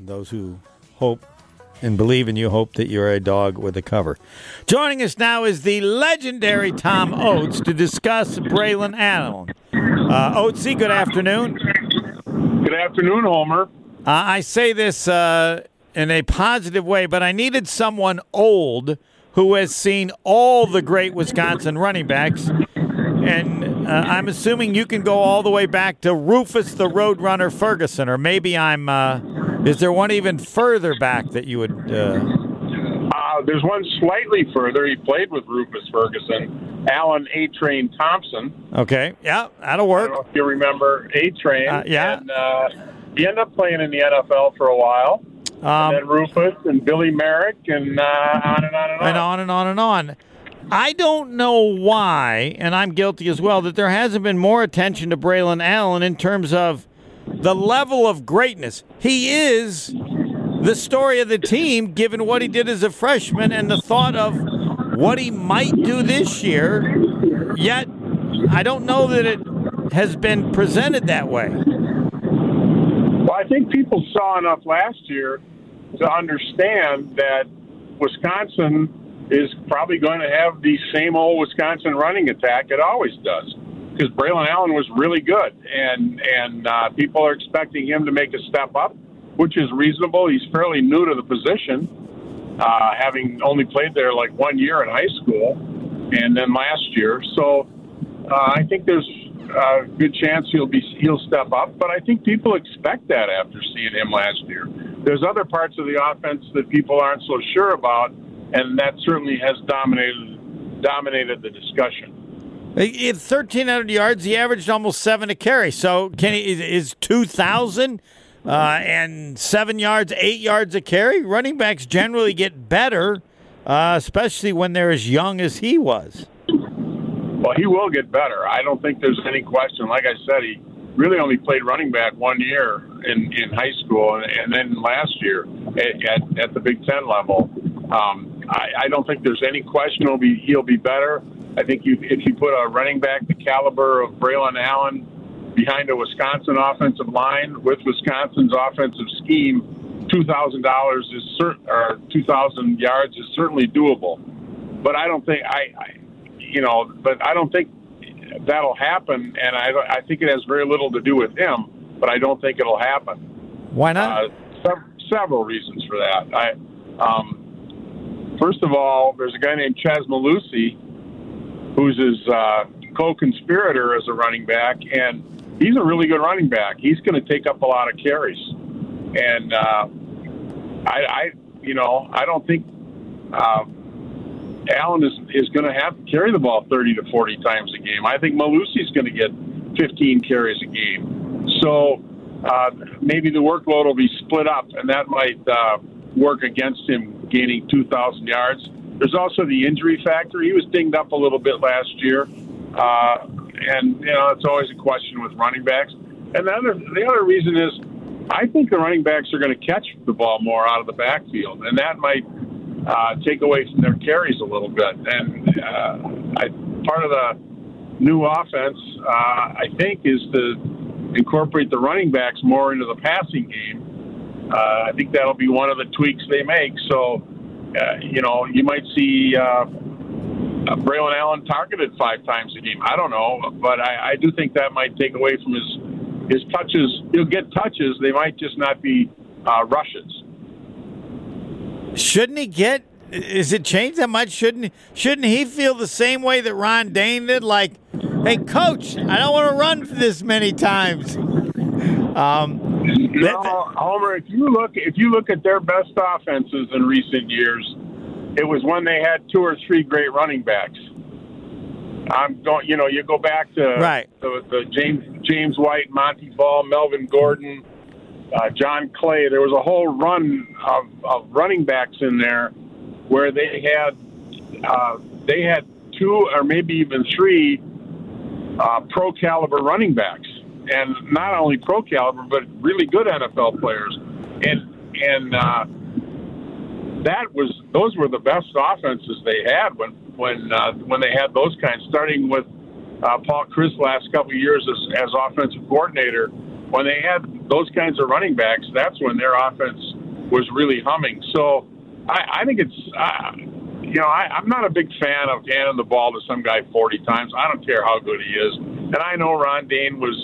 Those who hope and believe in you hope that you're a dog with a cover. Joining us now is the legendary Tom Oates to discuss Braylon Allen. Uh, Oatesy, good afternoon. Good afternoon, Homer. Uh, I say this uh, in a positive way, but I needed someone old who has seen all the great Wisconsin running backs. And uh, I'm assuming you can go all the way back to Rufus the Roadrunner Ferguson, or maybe I'm. Is there one even further back that you would? Uh... Uh, there's one slightly further. He played with Rufus Ferguson, Alan A. Train Thompson. Okay, yeah, that'll work. I don't know if you remember A. Train. Uh, yeah. And, uh, he ended up playing in the NFL for a while. Um, and then Rufus and Billy Marek and uh, on and on and on. And on and on and on. I don't know why, and I'm guilty as well, that there hasn't been more attention to Braylon Allen in terms of the level of greatness. He is the story of the team, given what he did as a freshman and the thought of what he might do this year. Yet, I don't know that it has been presented that way. Well, I think people saw enough last year to understand that Wisconsin is probably going to have the same old Wisconsin running attack it always does. Because Braylon Allen was really good, and and uh, people are expecting him to make a step up, which is reasonable. He's fairly new to the position, uh, having only played there like one year in high school, and then last year. So uh, I think there's a good chance he'll be he'll step up. But I think people expect that after seeing him last year. There's other parts of the offense that people aren't so sure about and that certainly has dominated dominated the discussion. At 1,300 yards, he averaged almost seven a carry. So, can he is 2,000 uh, and seven yards, eight yards a carry? Running backs generally get better, uh, especially when they're as young as he was. Well, he will get better. I don't think there's any question. Like I said, he really only played running back one year in, in high school, and, and then last year at, at, at the Big Ten level. Um, I, I don't think there's any question he'll be he'll be better. I think you, if you put a running back the caliber of Braylon Allen behind a Wisconsin offensive line with Wisconsin's offensive scheme, two thousand dollars is certain or two thousand yards is certainly doable. But I don't think I, I, you know, but I don't think that'll happen, and I I think it has very little to do with him. But I don't think it'll happen. Why not? Uh, sev- several reasons for that. I. Um, First of all, there's a guy named Chez Mellusi, who's his uh, co-conspirator as a running back, and he's a really good running back. He's going to take up a lot of carries, and uh, I, I, you know, I don't think uh, Allen is is going to have to carry the ball 30 to 40 times a game. I think Mellusi's going to get 15 carries a game. So uh, maybe the workload will be split up, and that might uh, work against him gaining 2,000 yards. There's also the injury factor. He was dinged up a little bit last year, uh, and you know it's always a question with running backs. And the other the other reason is, I think the running backs are going to catch the ball more out of the backfield, and that might uh, take away from their carries a little bit. And uh, I, part of the new offense, uh, I think, is to incorporate the running backs more into the passing game uh, I think that'll be one of the tweaks they make. So, uh, you know, you might see uh, uh, Braylon Allen targeted five times a game. I don't know, but I, I do think that might take away from his his touches. He'll get touches; they might just not be uh, rushes. Shouldn't he get? Is it changed that much? Shouldn't shouldn't he feel the same way that Ron Dayne did? Like, hey, coach, I don't want to run this many times. Um, no, Homer. If you look, if you look at their best offenses in recent years, it was when they had two or three great running backs. I'm going. You know, you go back to right. the, the James James White, Montee Ball, Melvin Gordon, uh, John Clay. There was a whole run of, of running backs in there where they had uh, they had two or maybe even three uh, pro caliber running backs and not only pro caliber but really good NFL players, and and uh, that was those were the best offenses they had when when uh, when they had those kinds. Starting with uh, Paul Chryst last couple of years as, as offensive coordinator, when they had those kinds of running backs, that's when their offense was really humming. So I, I think it's, uh, you know, I, I'm not a big fan of handing the ball to some guy 40 times. I don't care how good he is. And I know Ron Dayne was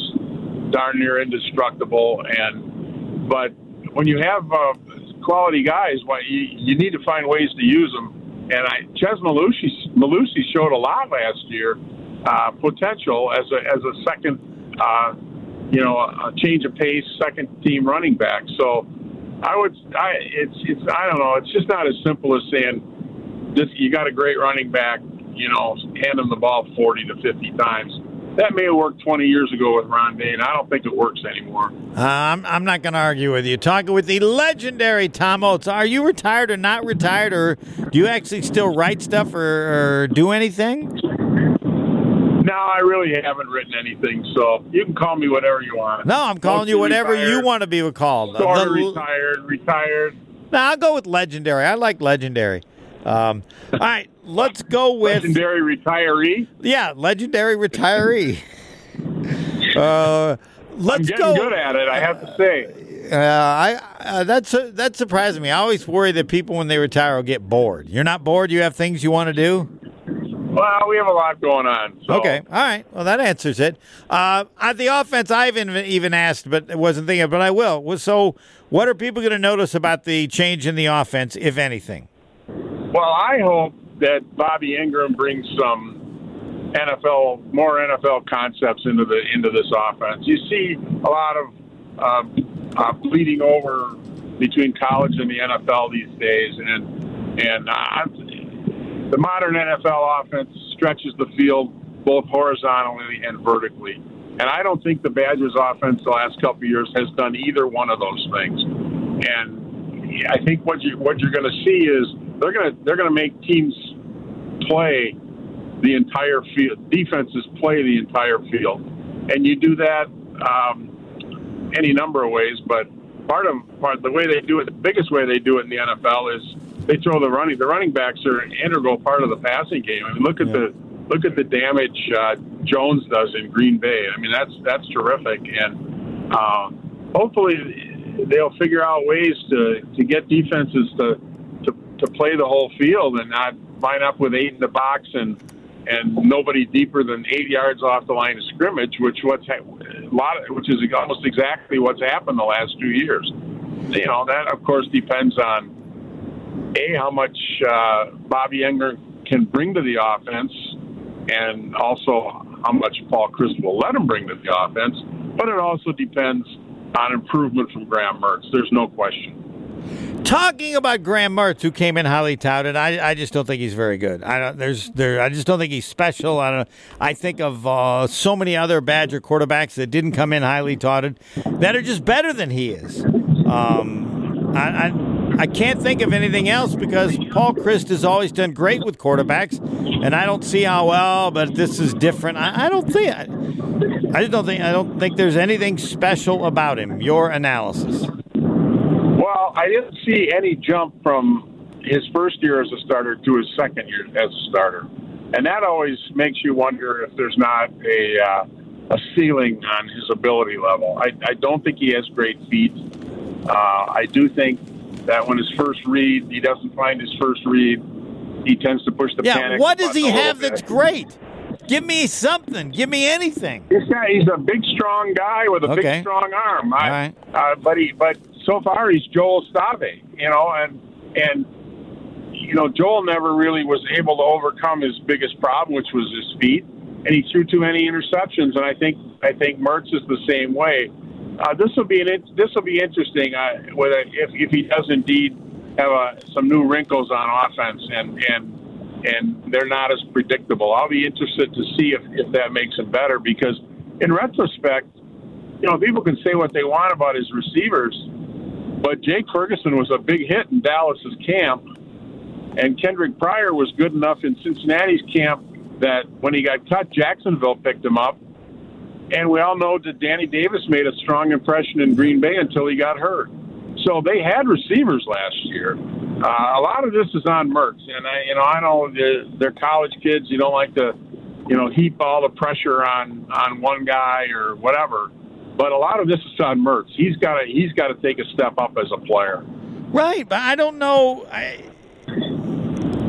darn near indestructible. And, but when you have uh, quality guys, well, you, you need to find ways to use them. And I, Chez Mellusi, Mellusi showed a lot last year, uh, potential as a, as a second, uh, you know, a change of pace, second team running back. So I would, I, it's, it's, I don't know, it's just not as simple as saying, this, you got a great running back, you know, hand him the ball 40 to 50 times. That may have worked 20 years ago with Ron Dayne. I don't think it works anymore. Uh, I'm, I'm not going to argue with you. Talking with the legendary Tom Oates. Are you retired or not retired, or do you actually still write stuff or, or do anything? No, I really haven't written anything, so you can call me whatever you want. No, I'm calling Mostly you whatever retired, you want to be called. Sort of The- retired, retired. No, I'll go with legendary. I like legendary. Um, all right, let's go with Legendary retiree. yeah, legendary retiree. Uh, I'm let's getting go. good at it, I have to say. Uh, I uh, that's uh, that surprised me. I always worry that people when they retire will get bored. You're not bored. You have things you want to do. Well, we have a lot going on. So. Okay, all right. Well, that answers it. Uh, at the offense, I haven't even asked, but wasn't thinking. But I will. So, what are people going to notice about the change in the offense, if anything? Well, I hope that Bobby Engram brings some NFL, more NFL concepts into the into this offense. You see a lot of uh, uh, bleeding over between college and the NFL these days, and and uh, the modern NFL offense stretches the field both horizontally and vertically. And I don't think the Badgers offense the last couple of years has done either one of those things. And I think what you what you're going to see is they're going to they're to make teams play the entire field. Defenses play the entire field, and you do that um, any number of ways. But part of part the way they do it, the biggest way they do it in the NFL is they throw the running. The running backs are an integral part of the passing game. I mean, look at Yeah. the look at the damage uh, Jones does in Green Bay. I mean, that's that's terrific, and uh, hopefully they'll figure out ways to, to get defenses to, to play the whole field and not line up with eight in the box and and nobody deeper than eight yards off the line of scrimmage, which what's ha- a lot of, which is almost exactly what's happened the last two years. You know that of course depends on a how much uh, Bobby Engram can bring to the offense, and also how much Paul Chryst will let him bring to the offense. But it also depends on improvement from Graham Mertz. There's no question. Talking about Graham Mertz, who came in highly touted, I, I just don't think he's very good. I don't. There's there. I just don't think he's special. I don't. I think of uh, so many other Badger quarterbacks that didn't come in highly touted that are just better than he is. Um, I, I I can't think of anything else because Paul Chryst has always done great with quarterbacks, and I don't see how well. But this is different. I, I don't think. I, I just don't think. I don't think there's anything special about him. Your analysis. I didn't see any jump from his first year as a starter to his second year as a starter, and that always makes you wonder if there's not a uh, a ceiling on his ability level. I, I don't think he has great feet. Uh, I do think that when his first read, he doesn't find his first read. He tends to push the Yeah. panic. What does he have little that's bit. great? Give me something. Give me anything. This guy, he's a big, strong guy with a Okay. big, strong arm. I, right. uh, but he, but so far he's Joel Stave, you know, and and you know Joel never really was able to overcome his biggest problem, which was his feet, and he threw too many interceptions. And I think I think Mertz is the same way. Uh, this will be an this will be interesting uh, whether if if he does indeed have uh, some new wrinkles on offense and and and they're not as predictable. I'll be interested to see if, if that makes him better because, in retrospect, you know, people can say what they want about his receivers, but Jake Ferguson was a big hit in Dallas's camp, and Kendric Pryor was good enough in Cincinnati's camp that when he got cut, Jacksonville picked him up. And we all know that Danny Davis made a strong impression in Green Bay until he got hurt. So they had receivers last year. Uh, a lot of this is on Mertz, and I, you know, I know the, they're college kids. You don't like to, you know, heap all the pressure on on one guy or whatever. But a lot of this is on Mertz. He's got to he's got to take a step up as a player. Right, but I don't know. I,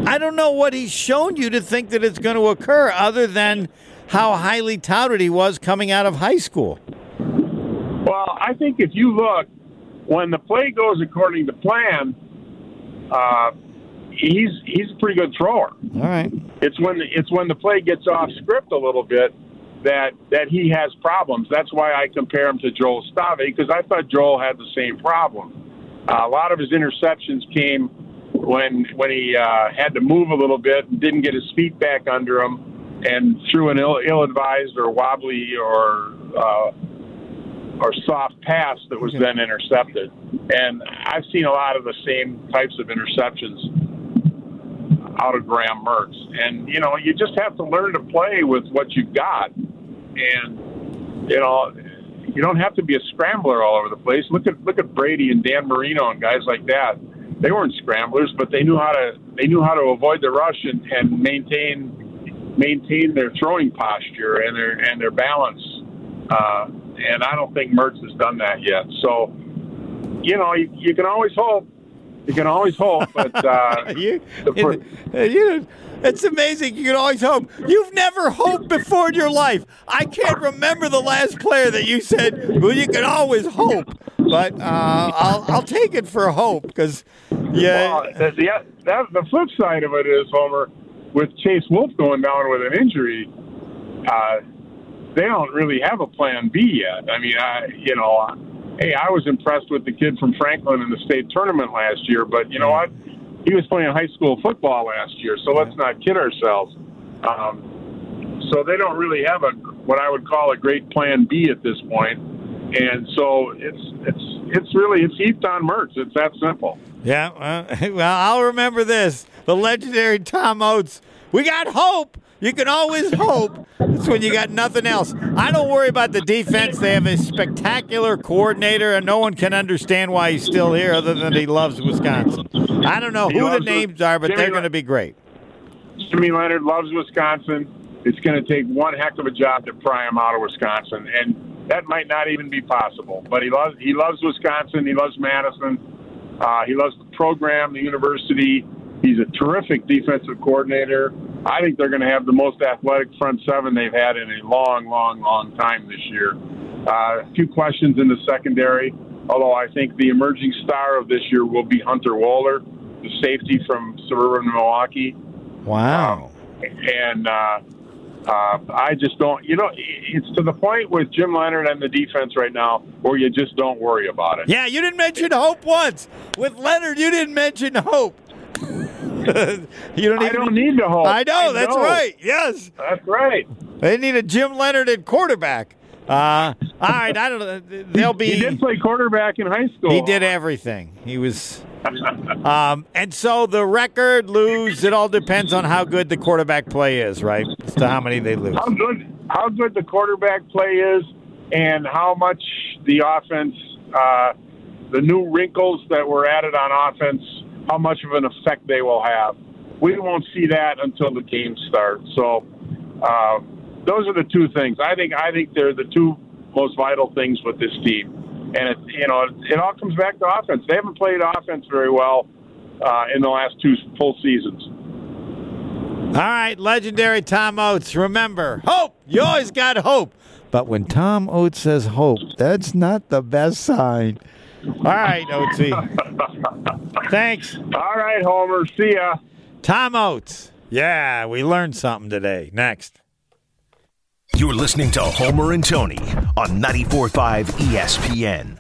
I don't know what he's shown you to think that it's going to occur, other than how highly touted he was coming out of high school. Well, I think if you look, when the play goes according to plan, uh, he's he's a pretty good thrower. All right. It's when it's when the play gets off script a little bit that that he has problems. That's why I compare him to Joel Stave because I thought Joel had the same problem. Uh, a lot of his interceptions came when when he uh, had to move a little bit and didn't get his feet back under him and threw an ill, ill-advised or wobbly or uh, or soft pass that was then intercepted. And I've seen a lot of the same types of interceptions out of Graham Mertz. And, you know, you just have to learn to play with what you've got. And, you know, you don't have to be a scrambler all over the place. Look at look at Brady and Dan Marino and guys like that. They weren't scramblers, but they knew how to they knew how to avoid the rush and, and maintain maintain their throwing posture and their and their balance. Uh, and I don't think Mertz has done that yet. So, you know, you, you can always hope. You can always hope, but uh, you, it, you, it's amazing. You can always hope. You've never hoped before in your life. I can't remember the last player that you said. Well, you can always hope, but uh, I'll I'll take it for hope because yeah. Well, the, the, that, the flip side of it is Homer with Chase Wolf going down with an injury. Uh, they don't really have a plan B yet. I mean, I you know hey, I was impressed with the kid from Franklin in the state tournament last year, but you know what? He was playing high school football last year, so let's not kid ourselves. Um, so they don't really have a what I would call a great plan B at this point, and so it's it's it's really it's heaped on Mertz. It's that simple. Yeah, well, I'll remember this: the legendary Tom Oates. We got hope. You can always hope. It's when you got nothing else. I don't worry about the defense. They have a spectacular coordinator, and no one can understand why he's still here other than he loves Wisconsin. I don't know who the names are, but they're going to be great. Jimmy Leonhard loves Wisconsin. It's going to take one heck of a job to pry him out of Wisconsin, and that might not even be possible. But he loves he loves Wisconsin. He loves Madison. Uh, he loves the program, the university. He's a terrific defensive coordinator. I think they're going to have the most athletic front seven they've had in a long, long, long time this year. Uh, a few questions in the secondary, although I think the emerging star of this year will be Hunter Wohler, the safety from suburban Milwaukee. Wow. Um, and uh, uh, I just don't, you know, it's to the point with Jim Leonhard and the defense right now where you just don't worry about it. Yeah, you didn't mention hope once. With Leonhard, you didn't mention hope. you don't. Even, I don't need to hope. I know. I that's know. right. Yes. That's right. They need a Jim Leonhard at quarterback. Uh, all right. I don't know. They'll be. He did play quarterback in high school. He did everything. He was. um, and so the record lose. It all depends on how good the quarterback play is, right? As to how many they lose. How good? How good the quarterback play is, and how much the offense, uh, the new wrinkles that were added on offense how much of an effect they will have. We won't see that until the game starts. So uh, those are the two things. I think I think they're the two most vital things with this team. And it you know it, it all comes back to offense. They haven't played offense very well uh, in the last two full seasons. All right, legendary Tom Oates. Remember, hope. You always got hope. But when Tom Oates says hope, that's not the best sign. All right, Oatesy. Thanks. All right, Homer. See ya. Tom Oates. Yeah, we learned something today. Next. You're listening to Homer and Tony on 94.5 ESPN.